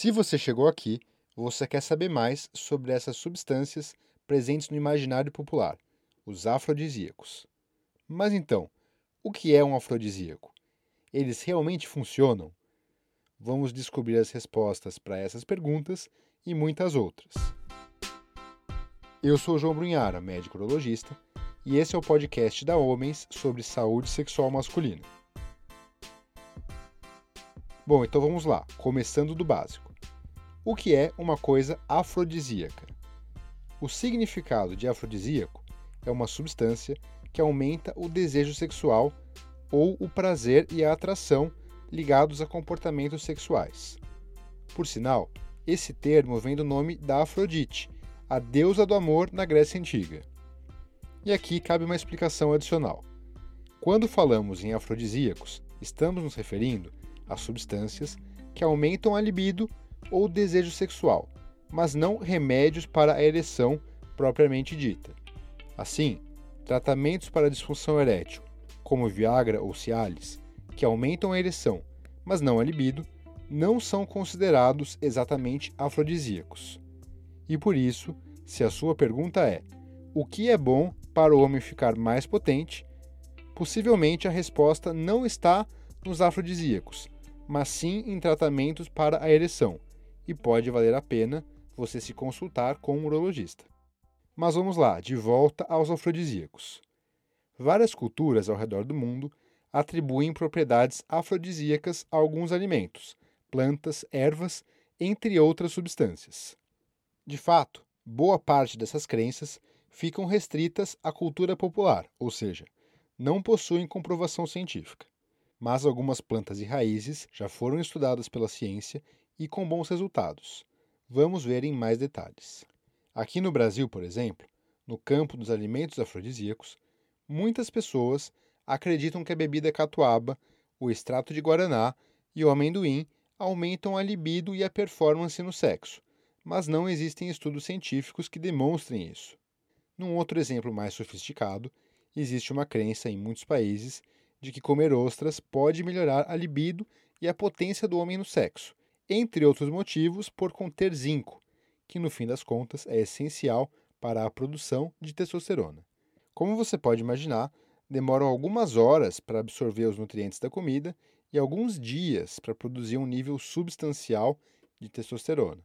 Se você chegou aqui, você quer saber mais sobre essas substâncias presentes no imaginário popular, os afrodisíacos. Mas então, o que é um afrodisíaco? Eles realmente funcionam? Vamos descobrir as respostas para essas perguntas e muitas outras. Eu sou João Brunhara, médico urologista, e esse é o podcast da Homens sobre saúde sexual masculina. Bom, então vamos lá, começando do básico. O que é uma coisa afrodisíaca? O significado de afrodisíaco é uma substância que aumenta o desejo sexual ou o prazer e a atração ligados a comportamentos sexuais. Por sinal, esse termo vem do nome da Afrodite, a deusa do amor na Grécia Antiga. E aqui cabe uma explicação adicional. Quando falamos em afrodisíacos, estamos nos referindo as substâncias que aumentam a libido ou desejo sexual, mas não remédios para a ereção propriamente dita. Assim, tratamentos para disfunção erétil, como Viagra ou Cialis, que aumentam a ereção, mas não a libido, não são considerados exatamente afrodisíacos. E por isso, se a sua pergunta é: o que é bom para o homem ficar mais potente? Possivelmente a resposta não está nos afrodisíacos, mas sim em tratamentos para a ereção, e pode valer a pena você se consultar com um urologista. Mas vamos lá, de volta aos afrodisíacos. Várias culturas ao redor do mundo atribuem propriedades afrodisíacas a alguns alimentos, plantas, ervas, entre outras substâncias. De fato, boa parte dessas crenças ficam restritas à cultura popular, ou seja, não possuem comprovação científica mas algumas plantas e raízes já foram estudadas pela ciência e com bons resultados. Vamos ver em mais detalhes. Aqui no Brasil, por exemplo, no campo dos alimentos afrodisíacos, muitas pessoas acreditam que a bebida catuaba, o extrato de guaraná e o amendoim aumentam a libido e a performance no sexo, mas não existem estudos científicos que demonstrem isso. Num outro exemplo mais sofisticado, existe uma crença em muitos países de que comer ostras pode melhorar a libido e a potência do homem no sexo, entre outros motivos por conter zinco, que no fim das contas é essencial para a produção de testosterona. Como você pode imaginar, demoram algumas horas para absorver os nutrientes da comida e alguns dias para produzir um nível substancial de testosterona.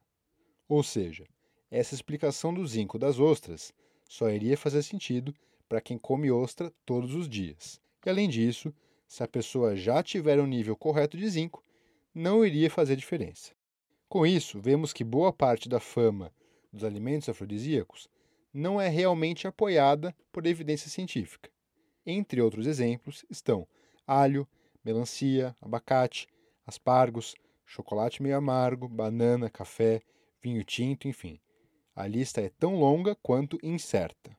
Ou seja, essa explicação do zinco das ostras só iria fazer sentido para quem come ostra todos os dias. E além disso, se a pessoa já tiver um nível correto de zinco, não iria fazer diferença. Com isso, vemos que boa parte da fama dos alimentos afrodisíacos não é realmente apoiada por evidência científica. Entre outros exemplos estão alho, melancia, abacate, aspargos, chocolate meio amargo, banana, café, vinho tinto, enfim. A lista é tão longa quanto incerta.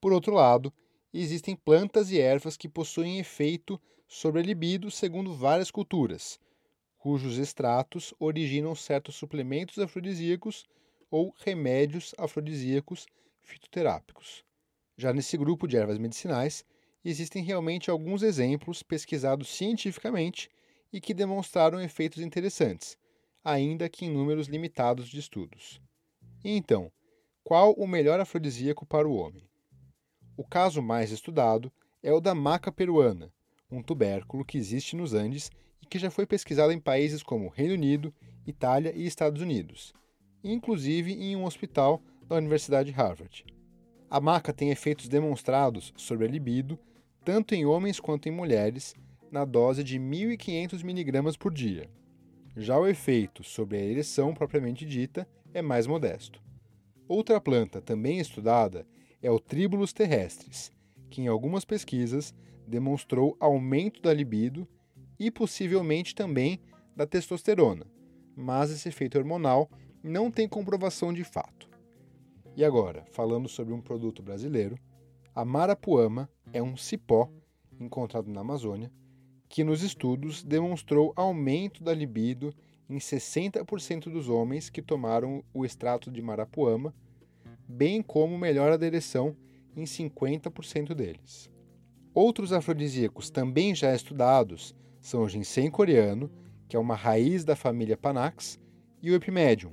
Por outro lado, existem plantas e ervas que possuem efeito sobre a libido segundo várias culturas, cujos extratos originam certos suplementos afrodisíacos ou remédios afrodisíacos fitoterápicos. Já nesse grupo de ervas medicinais, existem realmente alguns exemplos pesquisados cientificamente e que demonstraram efeitos interessantes, ainda que em números limitados de estudos. E então, qual o melhor afrodisíaco para o homem? O caso mais estudado é o da maca peruana, um tubérculo que existe nos Andes que já foi pesquisado em países como Reino Unido, Itália e Estados Unidos, inclusive em um hospital da Universidade de Harvard. A maca tem efeitos demonstrados sobre a libido, tanto em homens quanto em mulheres, na dose de 1.500 mg por dia. Já o efeito sobre a ereção propriamente dita é mais modesto. Outra planta também estudada é o Tribulus terrestris, que em algumas pesquisas demonstrou aumento da libido e possivelmente também da testosterona, mas esse efeito hormonal não tem comprovação de fato. E agora, falando sobre um produto brasileiro, a marapuama é um cipó encontrado na Amazônia que nos estudos demonstrou aumento da libido em 60% dos homens que tomaram o extrato de marapuama bem como melhora da ereção em 50% deles. Outros afrodisíacos também já estudados são o ginseng coreano, que é uma raiz da família Panax, e o Epimedium,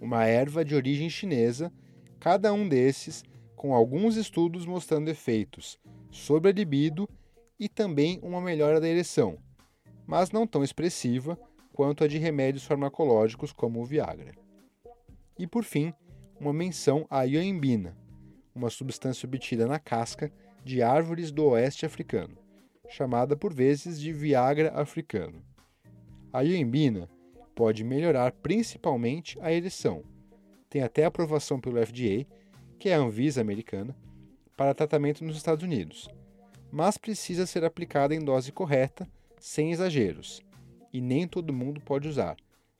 uma erva de origem chinesa, cada um desses com alguns estudos mostrando efeitos sobre a libido e também uma melhora da ereção, mas não tão expressiva quanto a de remédios farmacológicos como o Viagra. E por fim, uma menção à ioimbina, uma substância obtida na casca de árvores do oeste africano, chamada por vezes de Viagra africano. A ioimbina pode melhorar principalmente a ereção. Tem até aprovação pelo FDA, que é a Anvisa americana, para tratamento nos Estados Unidos, mas precisa ser aplicada em dose correta, sem exageros, e nem todo mundo pode usar,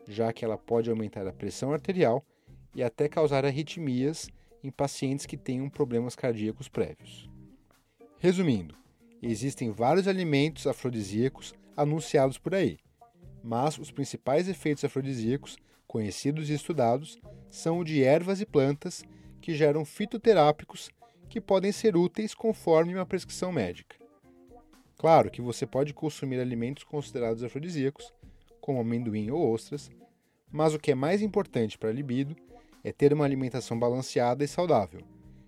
já que ela pode aumentar a pressão arterial e até causar arritmias em pacientes que tenham problemas cardíacos prévios. Resumindo, existem vários alimentos afrodisíacos anunciados por aí, mas os principais efeitos afrodisíacos conhecidos e estudados são o de ervas e plantas que geram fitoterápicos que podem ser úteis conforme uma prescrição médica. Claro que você pode consumir alimentos considerados afrodisíacos, como amendoim ou ostras, mas o que é mais importante para a libido é ter uma alimentação balanceada e saudável,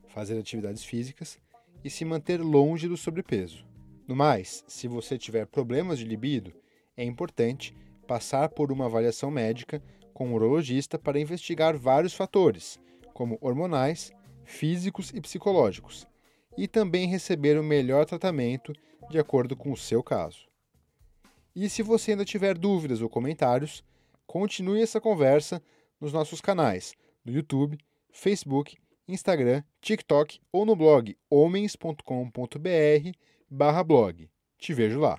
fazer atividades físicas e se manter longe do sobrepeso. No mais, se você tiver problemas de libido, é importante passar por uma avaliação médica com um urologista para investigar vários fatores, como hormonais, físicos e psicológicos, e também receber o melhor tratamento de acordo com o seu caso. E se você ainda tiver dúvidas ou comentários, continue essa conversa nos nossos canais no YouTube, Facebook, Instagram, TikTok ou no blog homens.com.br/blog. Te vejo lá.